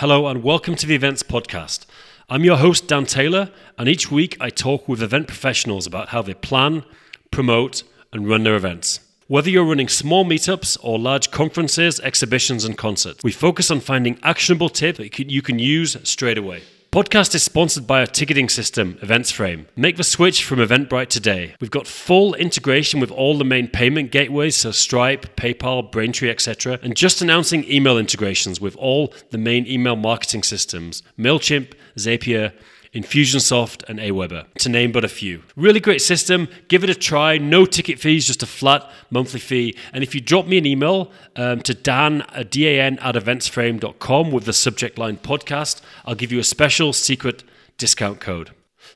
Hello, and welcome to the Events Podcast. I'm your host, Dan Taylor, and each week I talk with event professionals about how they plan, promote, and run their events. Whether you're running small meetups or large conferences, exhibitions, and concerts, we focus on finding actionable tips that you can use straight away. Podcast is sponsored by our ticketing system, EventsFrame. Make the switch from Eventbrite today. We've got full integration with all the main payment gateways, so Stripe, PayPal, Braintree, etc., and just announcing email integrations with all the main email marketing systems, Mailchimp, Zapier, Infusionsoft, and Aweber, to name but a few. Really great system. Give it a try. No ticket fees, just a flat monthly fee. And if you drop me an email um, to dan, uh, D-A-N, at eventsframe.com with the subject line podcast, I'll give you a special secret discount code.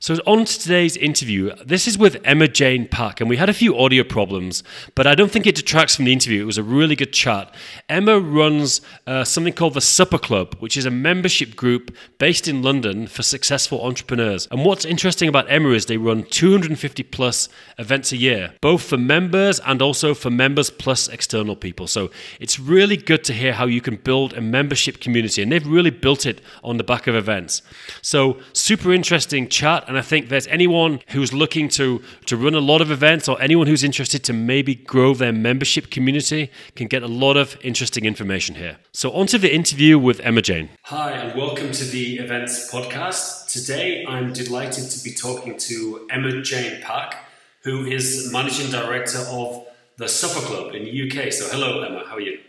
So, on to today's interview. This is with Emma Jane Packe, and we had a few audio problems, but I don't think it detracts from the interview. It was a really good chat. Emma runs uh, something called the Supper Club, which is a membership group based in London for successful entrepreneurs. And what's interesting about Emma is they run 250 plus events a year, both for members and also for members plus external people. So, it's really good to hear how you can build a membership community, and they've really built it on the back of events. So, super interesting chat and I think there's anyone who's looking to, to run a lot of events or anyone who's interested to maybe grow their membership community can get a lot of interesting information here. So, on to the interview with Emma Jane. Hi, and welcome to the Events Podcast. Today, I'm delighted to be talking to Emma Jane Packe, who is Managing Director of the Supper Club in the UK. So, hello, Emma, how are you?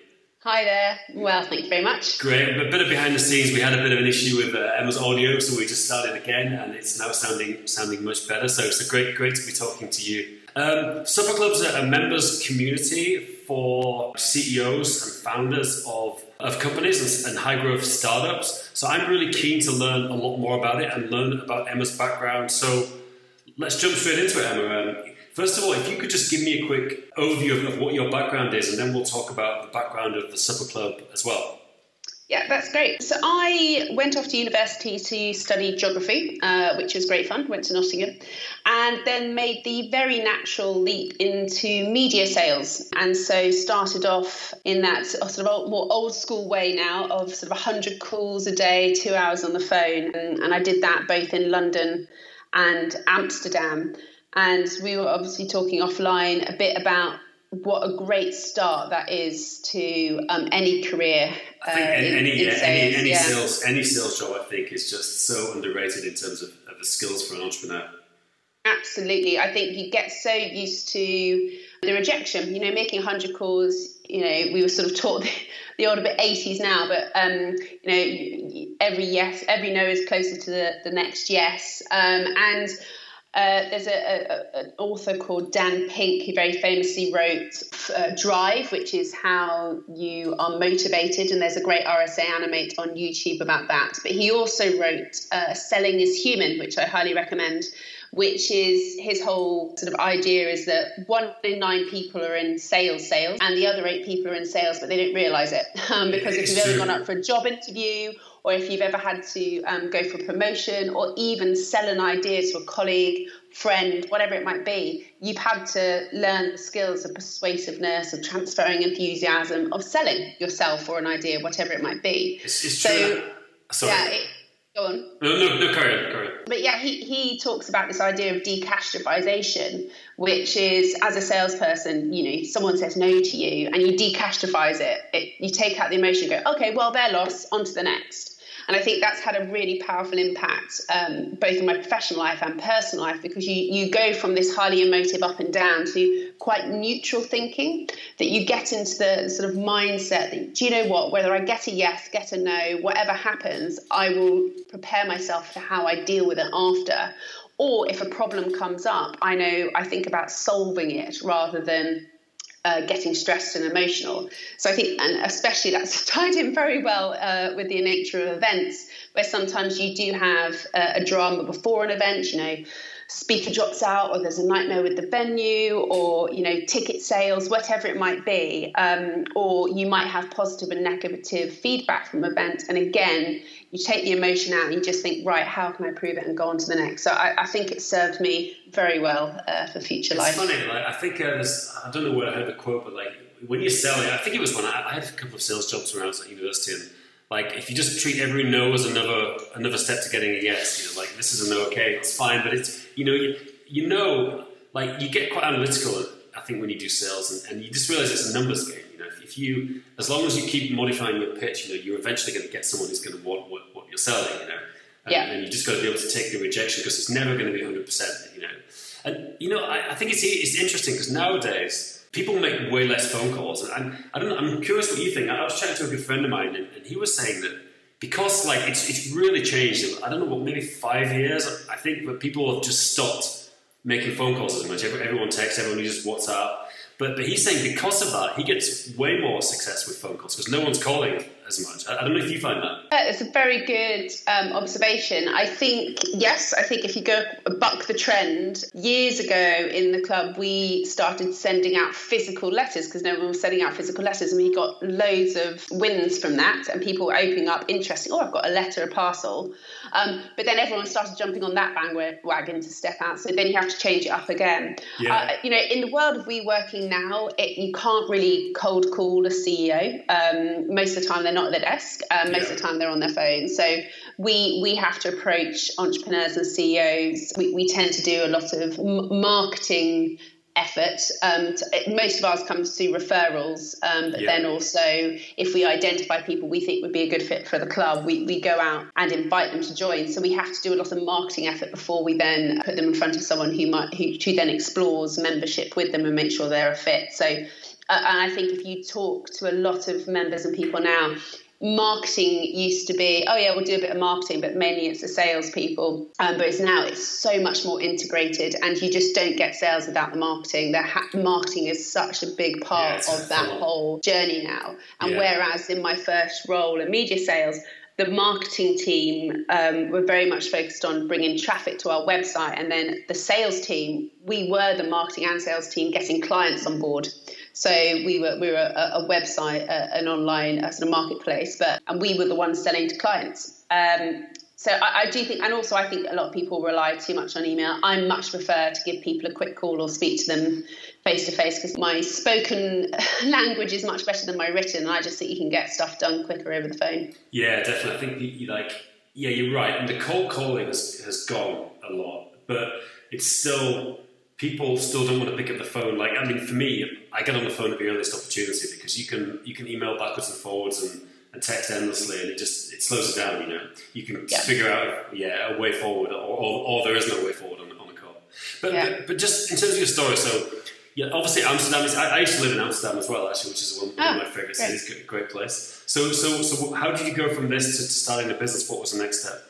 Hi there. Well, thank you very much. Great. A bit of behind the scenes. We had a bit of an issue with uh, Emma's audio, so we just started again, and it's now sounding sounding much better. So it's great great to be talking to you. Um, Supper Club's a, a members community for CEOs and founders of of companies and, and high growth startups. So I'm really keen to learn a lot more about it and learn about Emma's background. So let's jump straight into it, Emma. Um, First of all, if you could just give me a quick overview of, what your background is, and then we'll talk about the background of the Supper Club as well. Yeah, that's great. So I went off to university to study geography, uh, which was great fun. Went to Nottingham, and then made the very natural leap into media sales, and so started off in that sort of old, more old school way now of sort of hundred calls a day, two hours on the phone, and, and I did that both in London and Amsterdam. And we were obviously talking offline a bit about what a great start that is to um, any career. Uh, any, in, any, in sales, any, any yeah. sales, any sales job, I think, is just so underrated in terms of, of the skills for an entrepreneur. Absolutely. I think you get so used to the rejection, you know, making 100 calls, you know, we were sort of taught the, the old bit 80s now, but, um, you know, every yes, every no is closer to the, the next yes. Um, and uh, there's a, a, an author called Dan Pink who very famously wrote uh, Drive, which is how you are motivated, and there's a great RSA animate on YouTube about that. But he also wrote uh, Selling is Human, which I highly recommend. Which is his whole sort of idea is that one in nine people are in sales, sales, and the other eight people are in sales, but they don't realize it. Um, because if you've ever gone up for a job interview or if you've ever had to um, go for promotion or even sell an idea to a colleague, friend, whatever it might be, you've had to learn the skills of persuasiveness, of transferring enthusiasm, of selling yourself or an idea, whatever it might be. It's, it's so, true. Sorry. Yeah, it, go on. No, no, no, carry on, carry on. But yeah, he, he talks about this idea of decatastrophization, which is as a salesperson, you know, someone says no to you and you decastrophize it. it you take out the emotion, go, okay, well, they're lost, on to the next. And I think that's had a really powerful impact, um, both in my professional life and personal life, because you, you go from this highly emotive up and down to quite neutral thinking, that you get into the sort of mindset that, do you know what, whether I get a yes, get a no, whatever happens, I will prepare myself for how I deal with it after. Or if a problem comes up, I know I think about solving it rather than uh, getting stressed and emotional. So I think, and especially that's tied in very well uh, with the nature of events, where sometimes you do have uh, a drama before an event, you know, speaker drops out or there's a nightmare with the venue or you know ticket sales whatever it might be um, or you might have positive and negative feedback from event and again you take the emotion out and you just think right how can i prove it and go on to the next so i, I think it served me very well uh, for future life. it's life funny like, i think uh, i don't know where i heard the quote but like when you're selling i think it was when I, I, had a couple of sales jobs when i was at university and like if you just treat every no as another another step to getting a yes, you know, like this is a no, okay, it's fine, but it's you know you, you know like you get quite analytical. I think when you do sales, and, and you just realize it's a numbers game. Know, if, if, you as long as you keep modifying your pitch, you know, you're eventually going to get someone who's going to want what, what you're selling. You know, and, yeah. and you just got to be able to take the rejection because it's never going to be 100. percent You know, and you know I, I think it's it's interesting because nowadays people make way less phone calls. And I don't know, I'm curious what you think. I was chatting to a good friend of mine, and, and, he was saying that because like it's, it's really changed. I don't know what maybe five years. I think that people have just stopped making phone calls as much. Everyone texts, everyone uses WhatsApp. But, but he's saying because of that, he gets way more success with phone calls because no one's calling as much. I, I, don't know if you find that. Uh, it's a very good um, observation. I think, yes, I think if you go buck the trend, years ago in the club, we started sending out physical letters because no one was sending out physical letters, and we got loads of wins from that, and people were opening up interesting, oh, I've got a letter, a parcel. Um, but then everyone started jumping on that bandwagon to step out, so then you have to change it up again. Yeah. Uh, you know, in the world of we working now, it, you can't really cold call a CEO. Um, most of the time, they're not at their desk. Um, most yeah. of the time, they're on their phone. So we we have to approach entrepreneurs and CEOs. We, we tend to do a lot of m- marketing effort. Um, to, most of ours comes through referrals, um, but yeah. then also if we identify people we think would be a good fit for the club, we, we go out and invite them to join. So we have to do a lot of marketing effort before we then put them in front of someone who might who, who then explores membership with them and make sure they're a fit. So. Uh, and I think if you talk to a lot of members and people now, marketing used to be, oh yeah, we'll do a bit of marketing, but mainly it's the salespeople. Um, but it's now it's so much more integrated, and you just don't get sales without the marketing. The ha- marketing is such a big part yeah, of that whole journey now. And yeah. whereas in my first role in media sales, the marketing team um, were very much focused on bringing traffic to our website, and then the sales team, we were the marketing and sales team getting clients on board. So we were we were a, a website, a, an online a sort of marketplace, but and we were the ones selling to clients. Um, so I, I, do think, and also I think a lot of people rely too much on email. I much prefer to give people a quick call or speak to them face to face because my spoken language is much better than my written. And I just think you can get stuff done quicker over the phone. Yeah, definitely. I think you, you like, yeah, you're right. And the cold calling has, has gone a lot, but it's still people still don't want to pick up the phone. Like, I mean, for me, I get on the phone at the earliest opportunity because you can you can email backwards and forwards and, and text endlessly, and it just it slows it down. You know, you can yeah. figure out yeah a way forward, or, or, or, there is no way forward on, on a call. But, yeah. but, but just in terms of your story, so. Yeah, obviously Amsterdam is. I, I used to live in Amsterdam as well, actually, which is one, oh, one of ah, my favourite cities. Great place. So, so, so, how did you go from this to, to starting a business? What was the next step?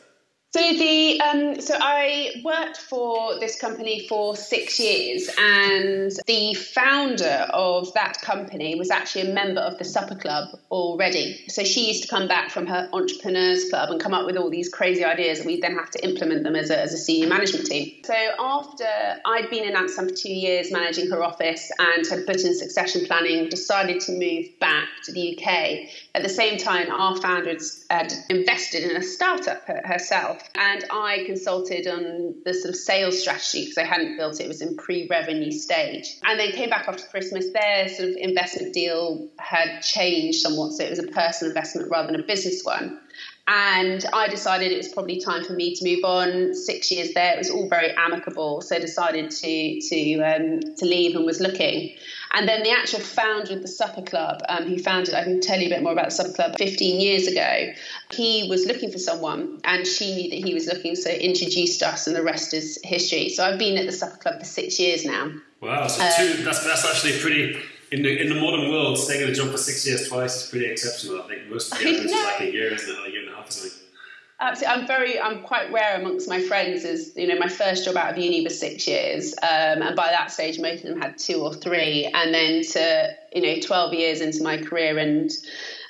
So the um, so I worked for this company for six years, and the founder of that company was actually a member of the Supper Club already. So she used to come back from her entrepreneurs club and come up with all these crazy ideas, and we then have to implement them as a, as a senior management team. So after I'd been in Amsterdam for two years managing her office and had put in succession planning, decided to move back to the UK. At the same time, our founder had invested in a startup herself and I consulted on the sort of sales strategy because I hadn't built it, it was in pre revenue stage. And then came back after Christmas. Their sort of investment deal had changed somewhat, so it was a personal investment rather than a business one. And I decided it was probably time for me to move on. Six years there, it was all very amicable, so decided to to um, to leave and was looking. And then the actual founder of the Supper Club, um, who founded, I can tell you a bit more about the Supper Club 15 years ago, he was looking for someone and she knew that he was looking, so introduced us, and the rest is history. So I've been at the Supper Club for six years now. Wow, so two, that's, that's actually pretty in the in the modern world, staying in a job for six years twice is pretty exceptional. I think most of the average is like a year, isn't it? Like a year and a half or something. Absolutely, I'm very, I'm quite rare amongst my friends. Is you know, my first job out of uni was six years, um, and by that stage, most of them had two or three, and then to you know, 12 years into my career and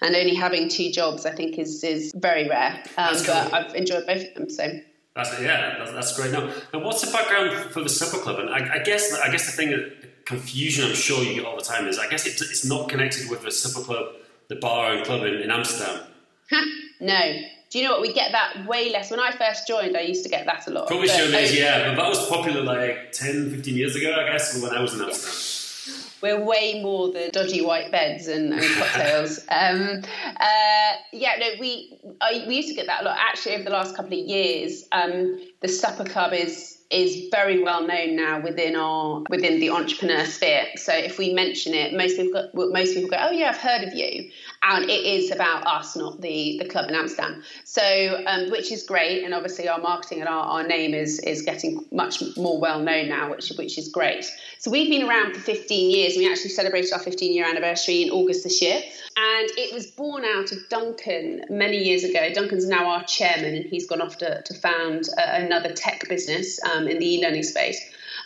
and only having two jobs, I think is is very rare. Um, cool. But I've enjoyed both of them. So. That's, yeah, that's, that's great. Now, now, what's the background for the Supper Club? And I, I guess, I guess the thing that confusion I'm sure you get all the time is I guess it, it's not connected with the Supper Club, the bar and club in, in Amsterdam. no, do you know what? We get that way less. When I first joined, I used to get that a lot. Probably show days, yeah. But that was popular like 10, 15 years ago, I guess, when I was in Amsterdam. we're way more the dodgy white beds and, and cocktails. um, uh, yeah, no, we I, we used to get that a lot. Actually, over the last couple of years, um, the supper club is is very well known now within our within the entrepreneur sphere. So if we mention it, most people go, most people go, "Oh yeah, I've heard of you," and it is about us, not the the club in Amsterdam. So um, which is great, and obviously our marketing and our, our name is is getting much more well known now, which which is great. So we've been around for 15 years. We actually celebrated our 15 year anniversary in August this year. And it was born out of Duncan many years ago. Duncan's now our chairman, and he's gone off to, to found uh, another tech business um, in the e learning space.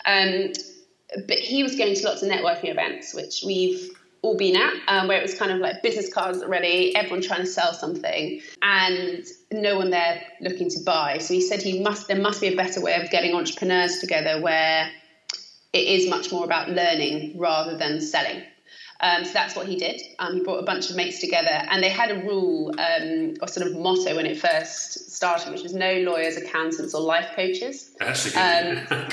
Um, but he was going to lots of networking events, which we've all been at, um, where it was kind of like business cards ready, everyone trying to sell something, and no one there looking to buy. So he said he must there must be a better way of getting entrepreneurs together where it is much more about learning rather than selling. Um, so that's what he did. Um, he brought a bunch of mates together, and they had a rule um, or sort of motto when it first started, which was no lawyers, accountants, or life coaches. That's um,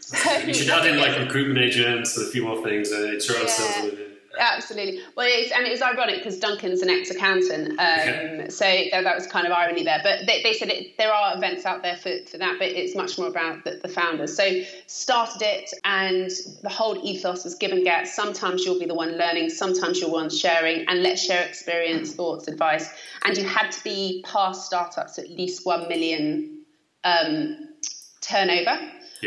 so, you should add in like recruitment agents and a few more things, uh, insurance yeah. sales. Absolutely. Well, it's, and it was ironic because Duncan's an ex-accountant, um, yeah. so that, that, was kind of irony there. But they, they said it, there are events out there for, for that, but it's much more about the, the, founders. So started it, and the whole ethos was give and get. Sometimes you'll be the one learning, sometimes you're one sharing, and let's share experience, thoughts, advice. And you had to be past startups at least one million um, turnover.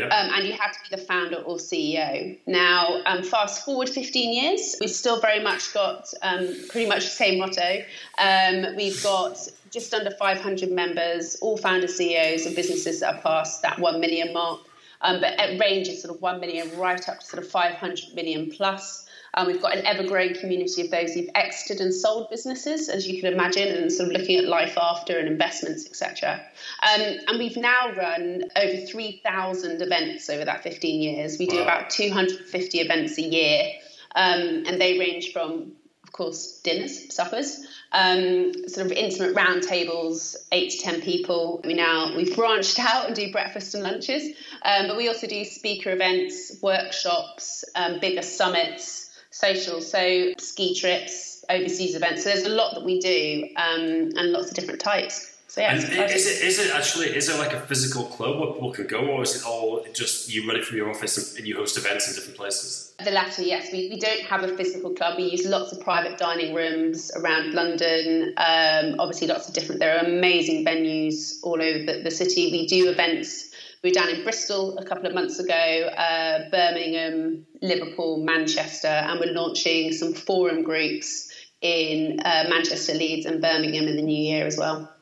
Um, and you had to be the founder or CEO. Now, um, fast forward 15 years, we've still very much got um, pretty much the same motto. Um, we've got just under 500 members, all founders, CEOs of businesses that are past that 1 million mark. Um, but it ranges sort of 1 million right up to sort of 500 million plus. Um, we've got an ever growing community of those who've exited and sold businesses, as you can imagine, and sort of looking at life after and investments, etc. Um, and we've now run over 3,000 events over that 15 years. We do about 250 events a year, um, and they range from, of course, dinners, suppers, um, sort of intimate roundtables, eight to ten people. We now we've branched out and do breakfast and lunches, um, but we also do speaker events, workshops, um, bigger summits social. So ski trips, overseas events. So there's a lot that we do um, and lots of different types. So yeah, is it is it actually is it like a physical club where people can go, or is it all just you run it from your office and you host events in different places? The latter, yes. We, we don't have a physical club. We use lots of private dining rooms around London. Um, obviously, lots of different. There are amazing venues all over the, the city. We do events we were down in Bristol a couple of months ago, uh, Birmingham, Liverpool, Manchester, and we're launching some forum groups in uh, Manchester, Leeds, and Birmingham in the new year as well.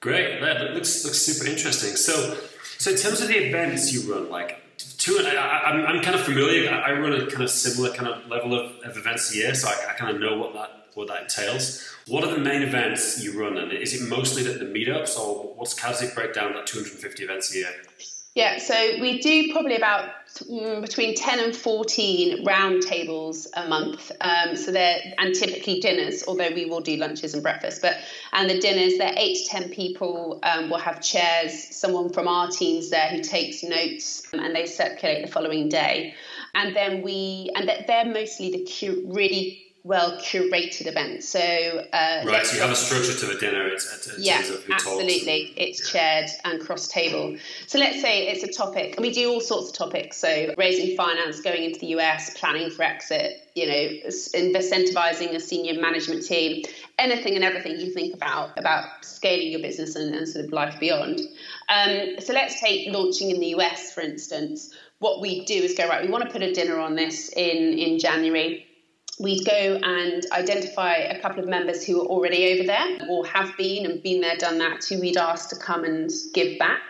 Great, that looks looks super interesting. So, so in terms of the events you run, like two, I, am kind of familiar. I run a kind of similar kind of level of, of events a year, so I, I kind of know what that what that entails. What are the main events you run, and is it mostly the, the meetups, or what's how does it break down that 250 events a year? Yeah, so we do probably about mm, between 10 and 14 roundtables a month. Um, so they're, and typically dinners, although we will do lunches and breakfast. But, and the dinners, they're eight to 10 people. Um, we'll have chairs, someone from our teams there who takes notes and they circulate the following day. And then we, and they're mostly the really well curated event. So uh, right, so you have a structure to the dinner. It's, yeah, absolutely. It's yeah. chaired and cross table. So let's say it's a topic, and we do all sorts of topics. So raising finance, going into the US, planning for exit. You know, incentivizing a senior management team, anything and everything you think about about scaling your business and, and sort of life beyond. Um, so let's take launching in the US, for instance. What we do is go right. We want to put a dinner on this in in January we'd go and identify a couple of members who are already over there or have been and been there, done that, who we'd ask to come and give back.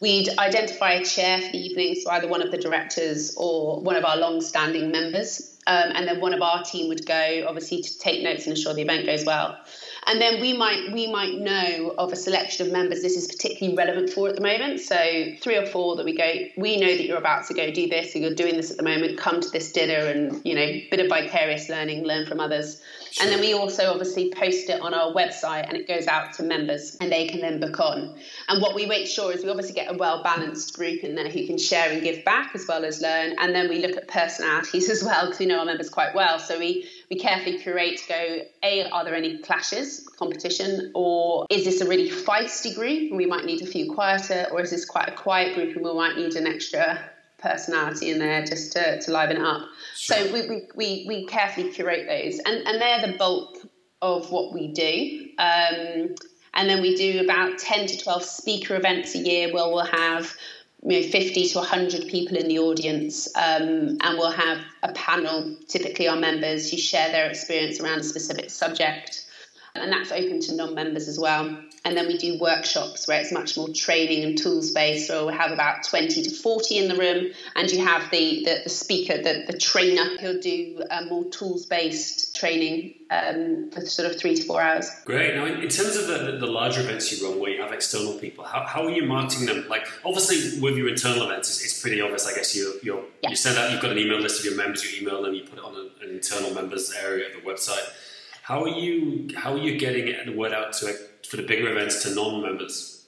We'd identify a chair for the evening, so either one of the directors or one of our long standing members. Um, and then one of our team would go, obviously, to take notes and ensure the event goes well and then we might we might know of a selection of members this is particularly relevant for at the moment. So three or four that we go, we know that you're about to go do this, or you're doing this at the moment. Come to this dinner, and you know, bit of vicarious learning, learn from others. Sure. And then we also obviously post it on our website and it goes out to members and they can then book on. And what we make sure is we obviously get a well balanced group in there who can share and give back as well as learn. And then we look at personalities as well because we know our members quite well. So we, we carefully curate to go, A, are there any clashes, competition, or is this a really feisty group and we might need a few quieter, or is this quite a quiet group and we might need an extra personality in there just to, to liven it up. Sure. So we, we, we, we, carefully curate those, and, and they're the bulk of what we do. Um, and then we do about 10 to 12 speaker events a year where we'll have you know, 50 to 100 people in the audience, um, and we'll have a panel, typically our members, who share their experience around a specific subject. And that's open to non members as well. And then we do workshops where it's much more training and tools based. So we'll have about 20 to 40 in the room, and you have the, the, the speaker, the, the trainer, he'll do a more tools based training um, for sort of three to four hours. Great. Now, in, terms of the, the, larger events you run where you have external people, how, how are you marketing them? Like, obviously, with your internal events, it's, it's pretty obvious. I guess you you yeah. you send out, you've got an email list of your members, you email them, you put it on an internal members area of the website. How are you how are you getting the word out to for the bigger events to non-members?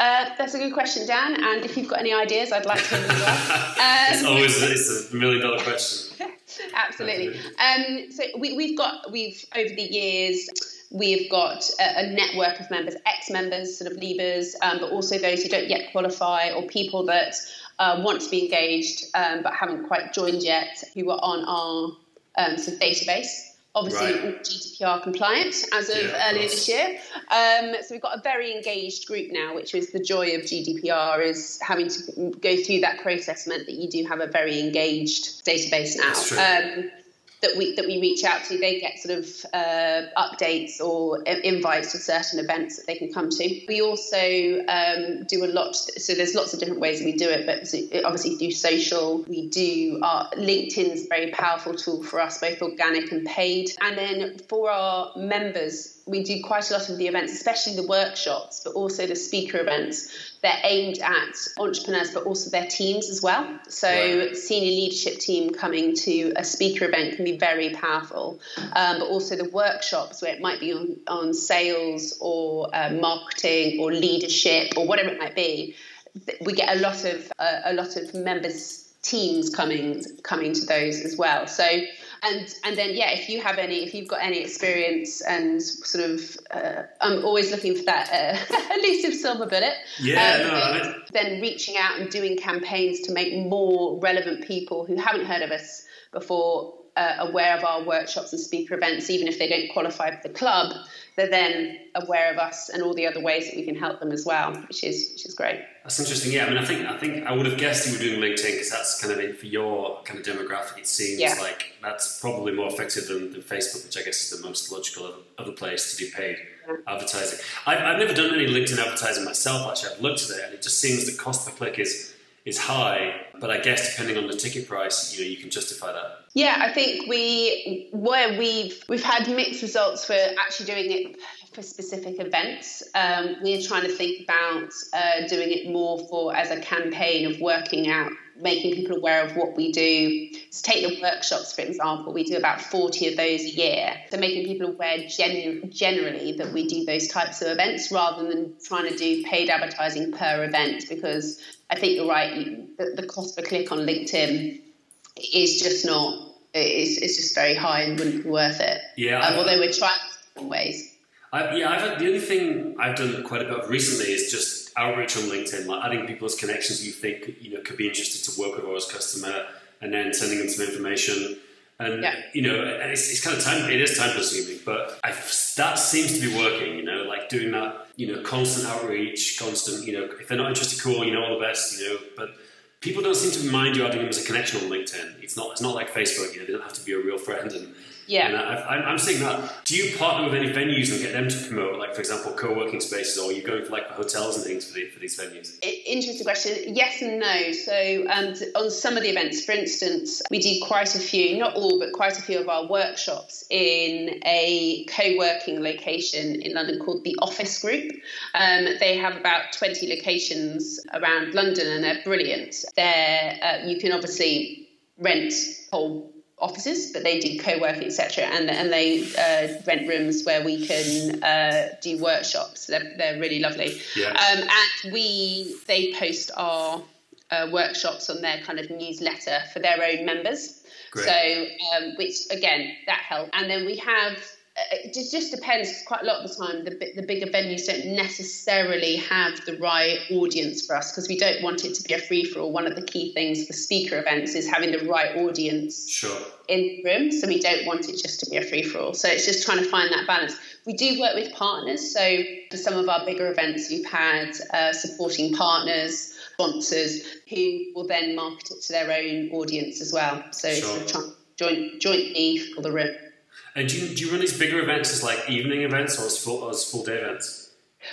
Uh, that's a good question, Dan. And if you've got any ideas, I'd like to hear them. Um, it's always it's a million dollar question. Absolutely. Um, so we, have got we've over the years we've got a, a network of members, ex-members, sort of leavers, um, but also those who don't yet qualify or people that uh, want to be engaged um, but haven't quite joined yet, who are on our um, sort of database obviously right. GDPR compliant as of yeah, earlier this year. Um, so we've got a very engaged group now, which is the joy of GDPR is having to go through that process meant that you do have a very engaged database now that we that we reach out to, they get sort of uh, updates or invites to certain events that they can come to. We also um, do a lot. So there's lots of different ways we do it, but obviously through social, we do. Our LinkedIn's a very powerful tool for us, both organic and paid. And then for our members, we do quite a lot of the events, especially the workshops, but also the speaker events. They're aimed at entrepreneurs, but also their teams as well. So, right. senior leadership team coming to a speaker event can be very powerful. Um, but also the workshops, where it might be on, on sales or uh, marketing or leadership or whatever it might be, we get a lot of uh, a lot of members teams coming coming to those as well. So and and then yeah if you have any if you've got any experience and sort of uh, i'm always looking for that uh, elusive silver bullet. Yeah um, no, I then reaching out and doing campaigns to make more relevant people who haven't heard of us before uh, aware of our workshops and speaker events even if they don't qualify for the club they're then aware of us and all the other ways that we can help them as well, which is which is great. That's interesting. Yeah, I mean, I think I think I would have guessed you were doing LinkedIn because that's kind of for your kind of demographic. It seems yeah. like that's probably more effective than, than, Facebook, which I guess is the most logical other place to do paid yeah. advertising. I've, I've never done any LinkedIn advertising myself. Actually, I've looked at it, and it just seems the cost per click is is high, but I guess depending on the ticket price, you know, you can justify that. Yeah, I think we where we've we've had mixed results for actually doing it for specific events. Um, we're trying to think about uh, doing it more for as a campaign of working out, making people aware of what we do. So take the workshops, for example, we do about 40 of those a year. So making people aware genu- generally that we do those types of events rather than trying to do paid advertising per event because I think you're right, the, the cost per click on LinkedIn is just not, it's, it's just very high and wouldn't be worth it. Yeah. Um, although we're trying different ways. I, yeah, I've the only thing I've done quite a bit of recently is just outreach on LinkedIn, like adding people's connections you think you know could be interested to work with or as customer, and then sending them some information. And yeah. you know, it's, it's, kind of time. It is time consuming, but I've, that seems to be working. You know, like doing that. You know, constant outreach, constant. You know, if they're not interested, cool. You know, all the best. You know, but people don't seem to mind you adding them as a connection on LinkedIn. It's not. It's not like Facebook. You know, they don't have to be a real friend and yeah. And I, am seeing that. Do you partner with any venues and get them to promote, like, for example, co working spaces, or are you going for like hotels and things for, the, for these venues? Interesting question. Yes and no. So, um, on some of the events, for instance, we do quite a few, not all, but quite a few of our workshops in a co working location in London called the Office Group. Um, they have about 20 locations around London and they're brilliant. They're, uh, you can obviously rent whole offices, but they do co-working, etc. And and they uh, rent rooms where we can uh, do workshops. They're, they're really lovely. Yeah. Um, and we they post our uh, workshops on their kind of newsletter for their own members. Great. So um, which again that helps. And then we have it just, depends. Quite a lot of the time, the, the bigger venues don't necessarily have the right audience for us because we don't want it to be a free for all. One of the key things for speaker events is having the right audience Sure. in the room. So we don't want it just to be a free for all. So it's just trying to find that balance. We do work with partners. So for some of our bigger events, we've had uh, supporting partners, sponsors who will then market it to their own audience as well. So it's Sure. sort of jointly for the room. And do you, do you run these bigger events as like evening events or as full, as full day events?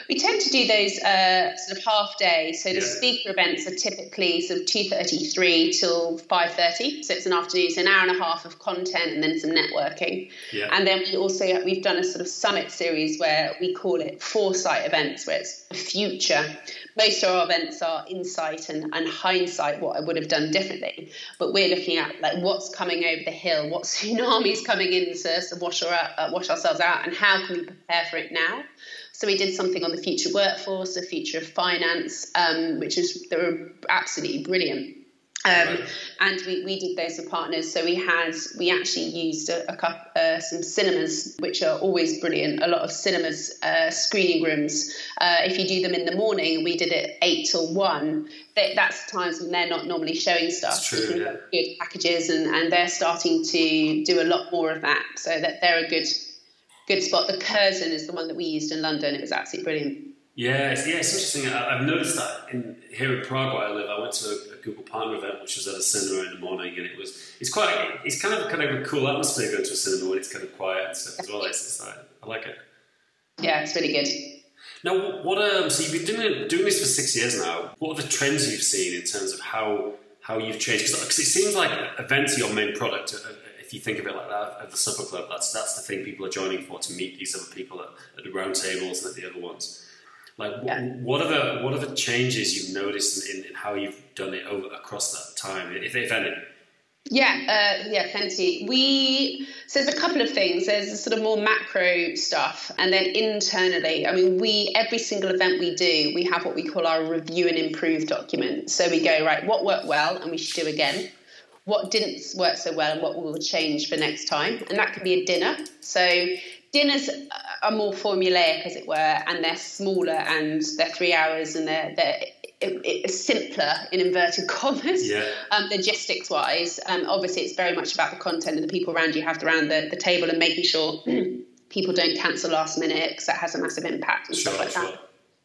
We tend to do those uh, sort of half day. So the Yeah. speaker events are typically sort of two thirty three till five thirty. So it's an afternoon, it's an hour and a half of content and then some networking. Yeah. And then we also we've done a sort of summit series where we call it foresight events, where it's the future. Most of our events are insight and, and hindsight, what I would have done differently. But we're looking at like what's coming over the hill, what tsunamis coming in to of wash, our, uh, wash ourselves out, and how can we prepare for it now? So we did something on the future workforce, the future of finance, um, which is they were absolutely brilliant. Um, and we, we did those with partners. So we had we actually used a, a couple, uh, some cinemas, which are always brilliant. A lot of cinemas uh, screening rooms. Uh, if you do them in the morning, we did it eight till one. That, that's times when they're not normally showing stuff. That's true, yeah. Good packages, and, and they're starting to do a lot more of that. So that they're a good good spot. The Curzon is the one that we used in London. It was absolutely brilliant. Yeah, it's, yeah, it's interesting. I, I've noticed that in here in Prague, where I live, I went to a, a Google Partner event, which was at a cinema in the morning, and it was it's quite it's kind of kind of a cool atmosphere going to a cinema when it's kind of quiet and stuff as well. It's, it's like, I like it. Yeah, it's really good. Now, what um, so you've been doing doing this for six years now. What are the trends you've seen in terms of how how you've changed? Because it seems like events are your main product. If you think of it like that, at the supper club, that's that's the thing people are joining for to meet these other people at, at the round tables and at the other ones. Like, Yeah. what are the what are the changes you've noticed in, in how you've done it over across that time, if, if any? Yeah, uh, yeah, plenty. We so there's a couple of things. There's the sort of more macro stuff, and then internally. I mean, we every single event we do, we have what we call our review and improve document. So we go right, what worked well, and we should do again. What didn't work so well, and what will change for next time. And that could be a dinner. So dinners are more formulaic, as it were, and they're smaller, and they're three hours, and they're they're simpler in inverted commas Yeah. um, logistics wise, um, obviously it's very much about the content and the people around you have around the, the table and making sure people don't cancel last minute because that has a massive impact and Sure, stuff like sure.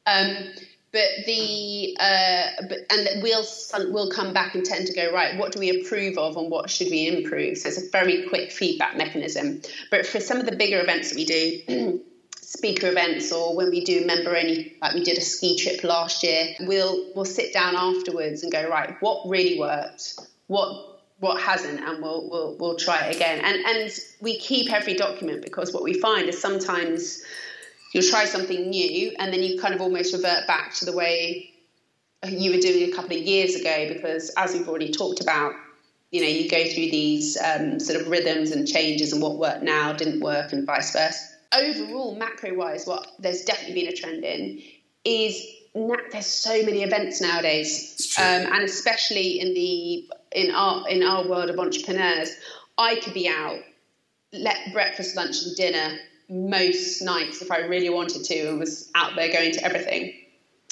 that. Um, but the uh, but and we'll we'll come back and tend to go right. What do we approve of and what should we improve? So it's a very quick feedback mechanism. But for some of the bigger events that we do. speaker events or when we do member only like we did a ski trip last year we'll we'll sit down afterwards and go right what really worked what what hasn't and we'll we'll, we'll try it again and and we keep every document because what we find is sometimes you'll try something new and then you kind of almost revert back to the way you were doing a couple of years ago because as we've already talked about you know you go through these um, sort of rhythms and changes and what worked now didn't work and vice versa. Overall macro wise what there's definitely been a trend in is na- there's so many events nowadays. Um, and especially in the in our in our world of entrepreneurs i could be out let breakfast lunch and dinner most nights if i really wanted to and was out there going to everything.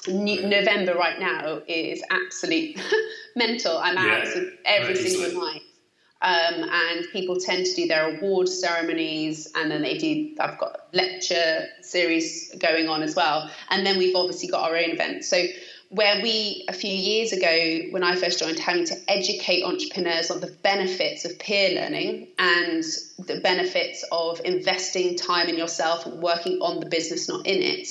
November right now is absolute mental. I'm out Yeah, of every single night. Um, and people tend to do their award ceremonies and then they do i've got lecture series going on as well. And then we've obviously got our own events so where we a few years ago when i first joined having to educate entrepreneurs on the benefits of peer learning and the benefits of investing time in yourself and working on the business not in it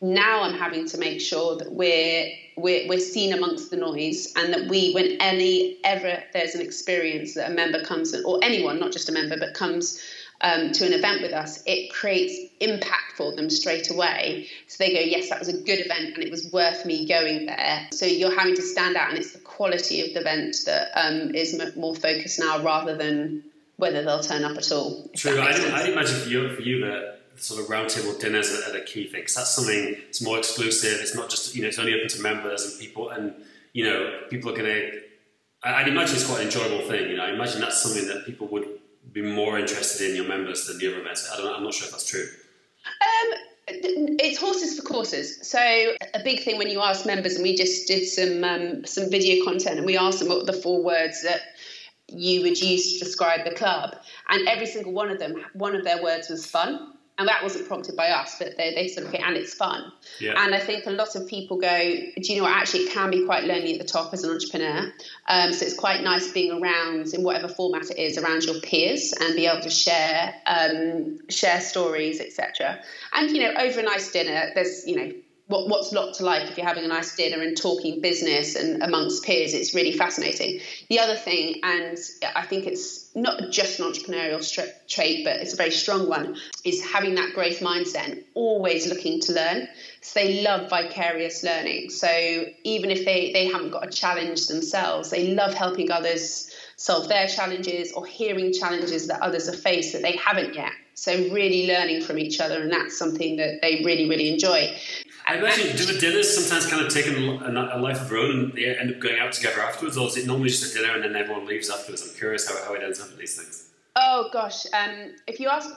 now I'm having to make sure that we're we're, we're seen amongst the noise and that we when any ever there's an experience that a member comes or anyone not just a member but comes um, to an event with us it creates impact for them straight away so they go yes that was a good event and it was worth me going there so you're having to stand out and it's the quality of the event that um, is m- more focused now rather than whether they'll turn up at all. True. I, I imagine for you, for you that sort of roundtable dinners are, are the key thing. that's something it's more exclusive. It's not just you know it's only open to members and people, and you know people are going to. I'd imagine it's quite an enjoyable thing. You know, I imagine that's something that people would be more interested in your members than the other events. I don't. I'm not sure if that's true. Um, it's horses for courses. So a big thing when you ask members, and we just did some um, some video content, and we asked them what the four words that you would use to describe the club, and every single one of them, one of their words was fun and that wasn't prompted by us, but they, they said, okay, and it's fun. Yeah. And I think a lot of people go, do you know what, actually it can be quite lonely at the top as an entrepreneur. Um, so it's quite nice being around, in whatever format it is, around your peers and be able to share um, share stories, etc. And, you know, over a nice dinner, there's, you know, what, what's not to like if you're having a nice dinner and talking business and amongst peers. It's really fascinating. The other thing, and I think it's not just an entrepreneurial trait, but it's a very strong one, is having that growth mindset and always looking to learn. So they love vicarious learning. So even if they, they haven't got a challenge themselves, they love helping others solve their challenges or hearing challenges that others have faced that they haven't yet. So really learning from each other, and that's something that they really, really enjoy. I imagine, do the dinners sometimes kind of take a, life of their own and they end up going out together afterwards, or is it normally just a dinner and then everyone leaves afterwards? I'm curious how, how it ends up with these things. Oh gosh, um, if you ask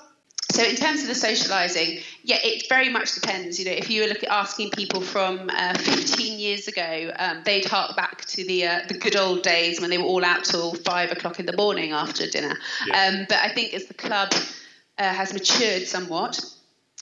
so in terms of the socialising, yeah, it very much depends. You know, if you were looking asking people from uh, 15 years ago, um, they'd hark back to the uh, the good old days when they were all out till five o'clock in the morning after dinner. Yeah. Um, but I think as the club uh, has matured somewhat,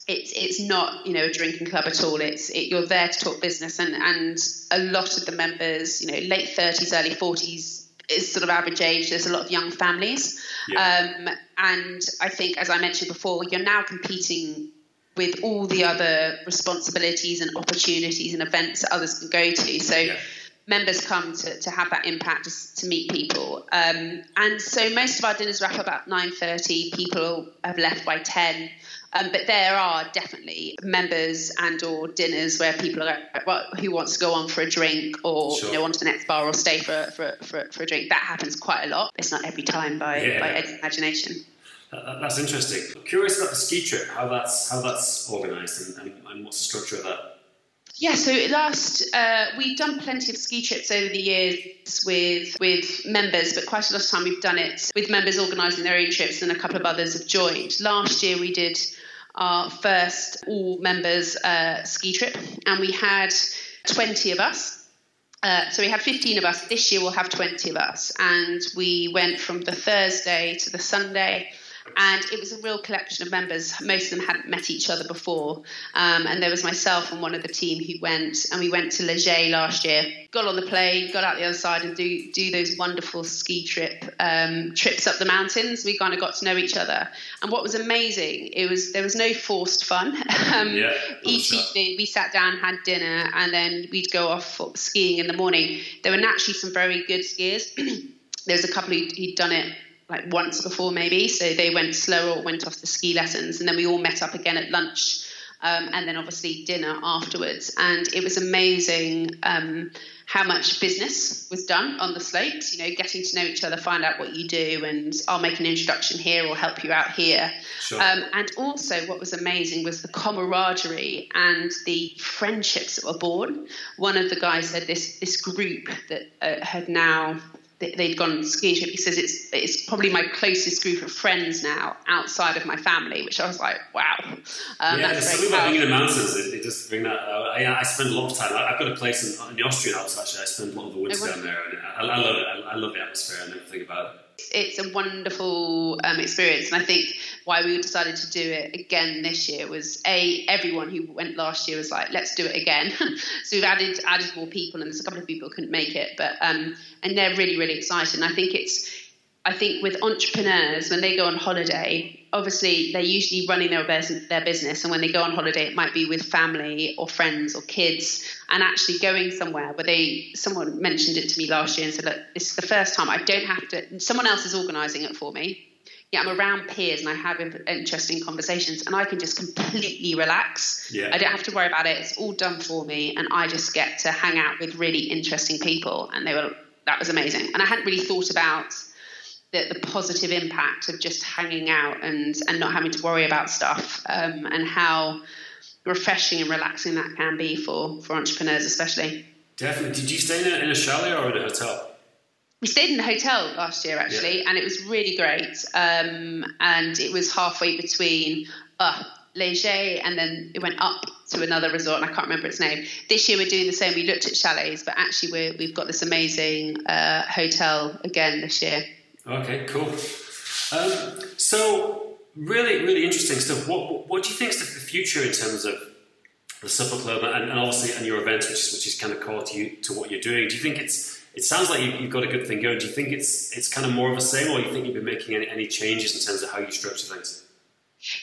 it's it's not you know a drinking club at all. It's it, you're there to talk business, and and a lot of the members, you know, late thirties, early forties is sort of average age. There's a lot of young families, yeah. um, and I think, as I mentioned before, you're now competing with all the other responsibilities and opportunities and events that others can go to. So. Yeah members come to, to have that impact to, to meet people. Um, and so most of our dinners wrap up at 9.30. People have left by 10. Um, but there are definitely members and or dinners where people are well, who wants to go on for a drink or sure. you know on to the next bar or stay for, for, for, for, a drink. That happens quite a lot. It's not every time by, yeah. by imagination. Uh, that's interesting. I'm curious about the ski trip, how that's how that's organised and, and, and what's the structure of that. Yeah, so last uh, we've done plenty of ski trips over the years with with members, but quite a lot of time we've done it with members organising their own trips, and a couple of others have joined. Last year we did our first all members uh, ski trip, and we had 20 of us. Uh, so we had 15 of us. This year we'll have 20 of us, and we went from the Thursday to the Sunday and it was a real collection of members. Most of them hadn't met each other before, um, and there was myself and one of the team who went, and we went to Leger last year. Got on the plane, got out the other side, and do do those wonderful ski trip um, trips up the mountains. We kind of got to know each other, and what was amazing, it was there was no forced fun. um, yeah, each evening we sat down, had dinner, and then we'd go off skiing in the morning. There were naturally some very good skiers. there was a couple who'd, who'd done it like once before maybe. So they went slower or went off the ski lessons, and then we all met up again at lunch, um, and then obviously dinner afterwards. And it was amazing um, how much business was done on the slopes. You know, getting to know each other, find out what you do, and I'll make an introduction here or help you out here. Sure. Um, and also, what was amazing was the camaraderie and the friendships that were born. One of the guys said this this group that uh, had now they'd gone skiing trip. He says it's it's probably my closest group of friends now outside of my family, which I was like, wow. Um, yeah, there's something about being in the mountains. It, it just bring that. Uh, I, I, spend a lot of time. I, have got a place in, in, the Austrian Alps actually. I spend a lot of the winter down there, and I, I love it. I, I love the atmosphere and everything about it it's a wonderful um, experience, and I think why we decided to do it again this year was a everyone who went last year was like, let's do it again. so we've added added more people, and there's a couple of people who couldn't make it, but um, and they're really really excited. And I think it's I think with entrepreneurs when they go on holiday, obviously they're usually running their their business, and when they go on holiday, it might be with family or friends or kids, and actually going somewhere where they. Someone mentioned it to me last year and said, "Look, this is the first time I don't have to. Someone else is organising it for me. Yeah, I'm around peers and I have interesting conversations, and I can just completely relax. Yeah. I don't have to worry about it. It's all done for me, and I just get to hang out with really interesting people. And they were that was amazing. And I hadn't really thought about the, the positive impact of just hanging out and and not having to worry about stuff um, and how refreshing and relaxing that can be for for entrepreneurs especially definitely did you stay in a, in a chalet or in a hotel we stayed in a hotel last year actually yeah. and it was really great um, and it was halfway between uh, Leger and then it went up to another resort and I can't remember its name. This year we're doing the same. We looked at chalets, but actually we have got this amazing uh, hotel again this year. Okay, cool. Um, so really, really interesting stuff. What, what do you think is the future in terms of the Supper Club and, and obviously and your events, which is, which is kind of core to you to what you're doing? Do you think it's it sounds like you've got a good thing going. Do you think it's it's kind of more of the same, or do you think you've been making any, any changes in terms of how you structure things?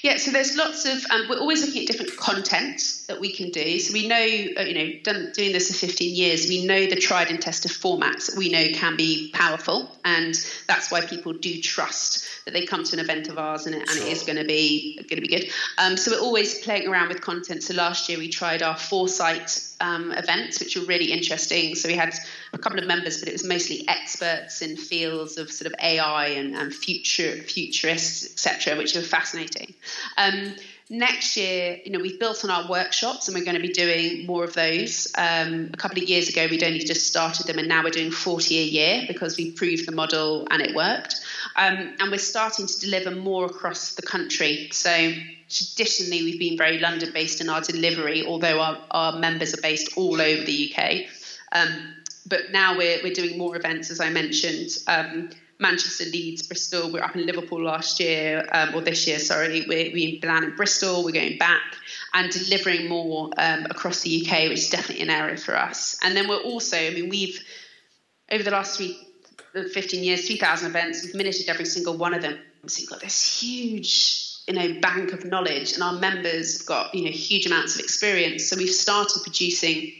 Yeah, so there's lots of, um, we're always looking at different content that we can do. So we know, uh, you know, done, doing this for 15 years, we know the tried and tested formats that we know can be powerful. And that's why people do trust that they come to an event of ours and it, and it is going to be going to be good. Um, so we're always playing around with content. So last year we tried our foresight um, events, which were really interesting. So we had a couple of members, but it was mostly experts in fields of sort of AI and, and future futurists, etc., which were fascinating. Um, next year, you know, we've built on our workshops and we're going to be doing more of those. Um, a couple of years ago, we'd only just started them, and now we're doing 40 a year because we proved the model and it worked. Um, and we're starting to deliver more across the country. So traditionally, we've been very London based in our delivery, although our, our members are based all over the UK. Um, but now we're, we're doing more events, as I mentioned. Manchester, Leeds, Bristol. We are up in Liverpool last year, um, or this year, sorry. We're, we began in Bristol. We're going back and delivering more um, across the UK, which is definitely an area for us. And then we're also, I mean, we've over the last three, 15 years, 3,000 events. We've minuted every single one of them. So we've got this huge, you know, bank of knowledge, and our members have got you know huge amounts of experience. So we've started producing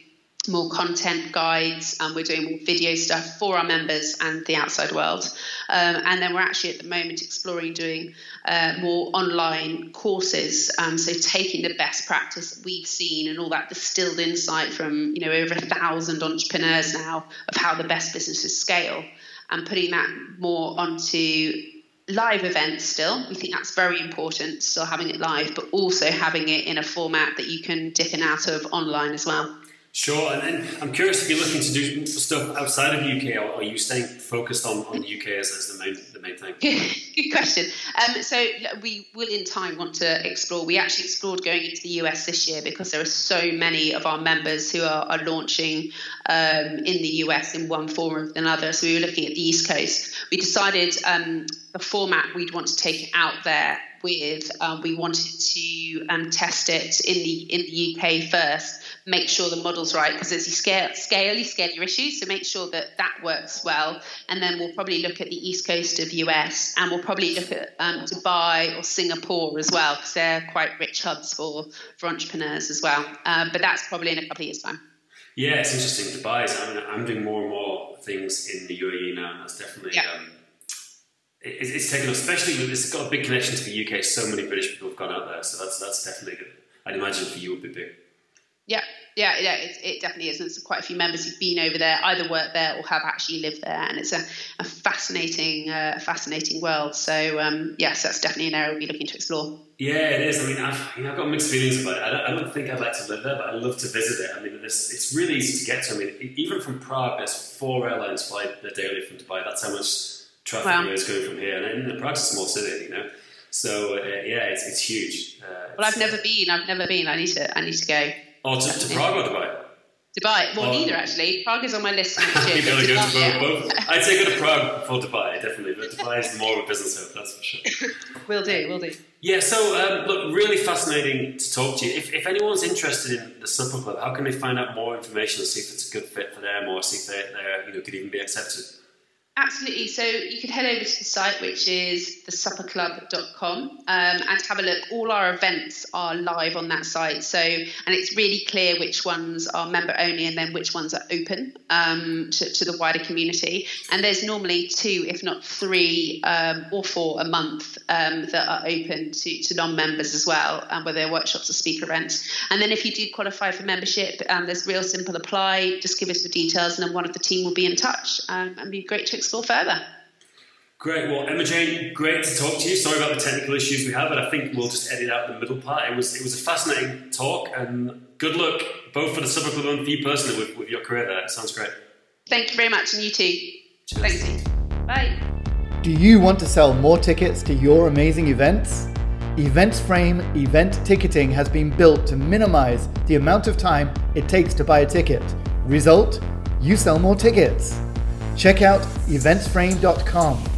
more content guides and we're doing more video stuff for our members and the outside world um, and then we're actually at the moment exploring doing uh, more online courses um, so taking the best practice we've seen and all that distilled insight from you know over a thousand entrepreneurs now of how the best businesses scale and putting that more onto live events still. We think that's very important, still having it live, but also having it in a format that you can dip in out of online as well. Sure, and then I'm curious if you're looking to do stuff outside of the UK, or are you staying focused on, on the UK as, as the main Good, good question. Um, so we will in time want to explore. We actually explored going into the US this year because there are so many of our members who are, are launching um, in the US in one form or another. So we were looking at the East Coast. We decided um, the format we'd want to take out there with. Um, we wanted to um, test it in the in the UK first make sure the model's right because as you scale, scale, you scale your issues. So make sure that that works well. And then we'll probably look at the east coast of US and we'll probably look at um, Dubai or Singapore as well because they're quite rich hubs for, for entrepreneurs as well. Um, but that's probably in a couple of years' time. Yeah, it's interesting. Dubai is, I mean, I'm doing more and more things in the UAE now. And that's definitely. Yeah. Um, it's taken, especially with this, it's got a big connection to the UK. So many British people have gone out there, so that's that's definitely good. I'd imagine for you it would be big. Yeah, yeah, yeah, it, it, definitely is. And there's quite a few members who've been over there, either worked there or have actually lived there, and it's a, a fascinating, uh, fascinating world. So um, yes, that's definitely an area we'll be looking to explore. Yeah, it is. I mean, I've, you know, I've got mixed feelings about it. I don't, I don't, think I'd like to live there, but I love to visit it. I mean, it's really easy to get to. I mean, even from Prague, there's four airlines fly there daily from Dubai. That's how much traffic wow. there is going from here. And, and Prague's a small city, you know. So uh, yeah, it's, it's huge. Uh, well, I've never been. I've never been. I need to. I need to go. Oh, to, to Prague or Dubai? Dubai. Well, oh. neither actually. Prague is on my list. You're go to both. I'd say go to Prague before Dubai, definitely. But Dubai is more of a business hub, that's for sure. we'll do, we'll do. Yeah, so um, look, really fascinating to talk to you. If, if anyone's interested in the Supper Club, how can they find out more information and see if it's a good fit for them or see if they, they you know, could even be accepted? Absolutely. So you could head over to the site, which is thesupperclub.com, um, and have a look. All our events are live on that site. So, and it's really clear which ones are member only and then which ones are open um, to, to, the wider community. And there's normally two, if not three um, or four a month um, that are open to, to non members as well, um, whether they're workshops or speaker events. And then if you do qualify for membership, um, there's real simple apply. Just give us the details, and then one of the team will be in touch. and be great to explore further. Great. Well, Emma Jane, great to talk to you. Sorry about the technical issues we have, but I think we'll just edit out the middle part. It was it was a fascinating talk, and good luck both for the Supper Club and for you personally with, with your career there. It sounds great. Thank you very much, and you too. Cheers. Thanks. Bye. Do you want to sell more tickets to your amazing events? EventsFrame event ticketing has been built to minimize the amount of time it takes to buy a ticket. Result? You sell more tickets. Check out eventsframe.com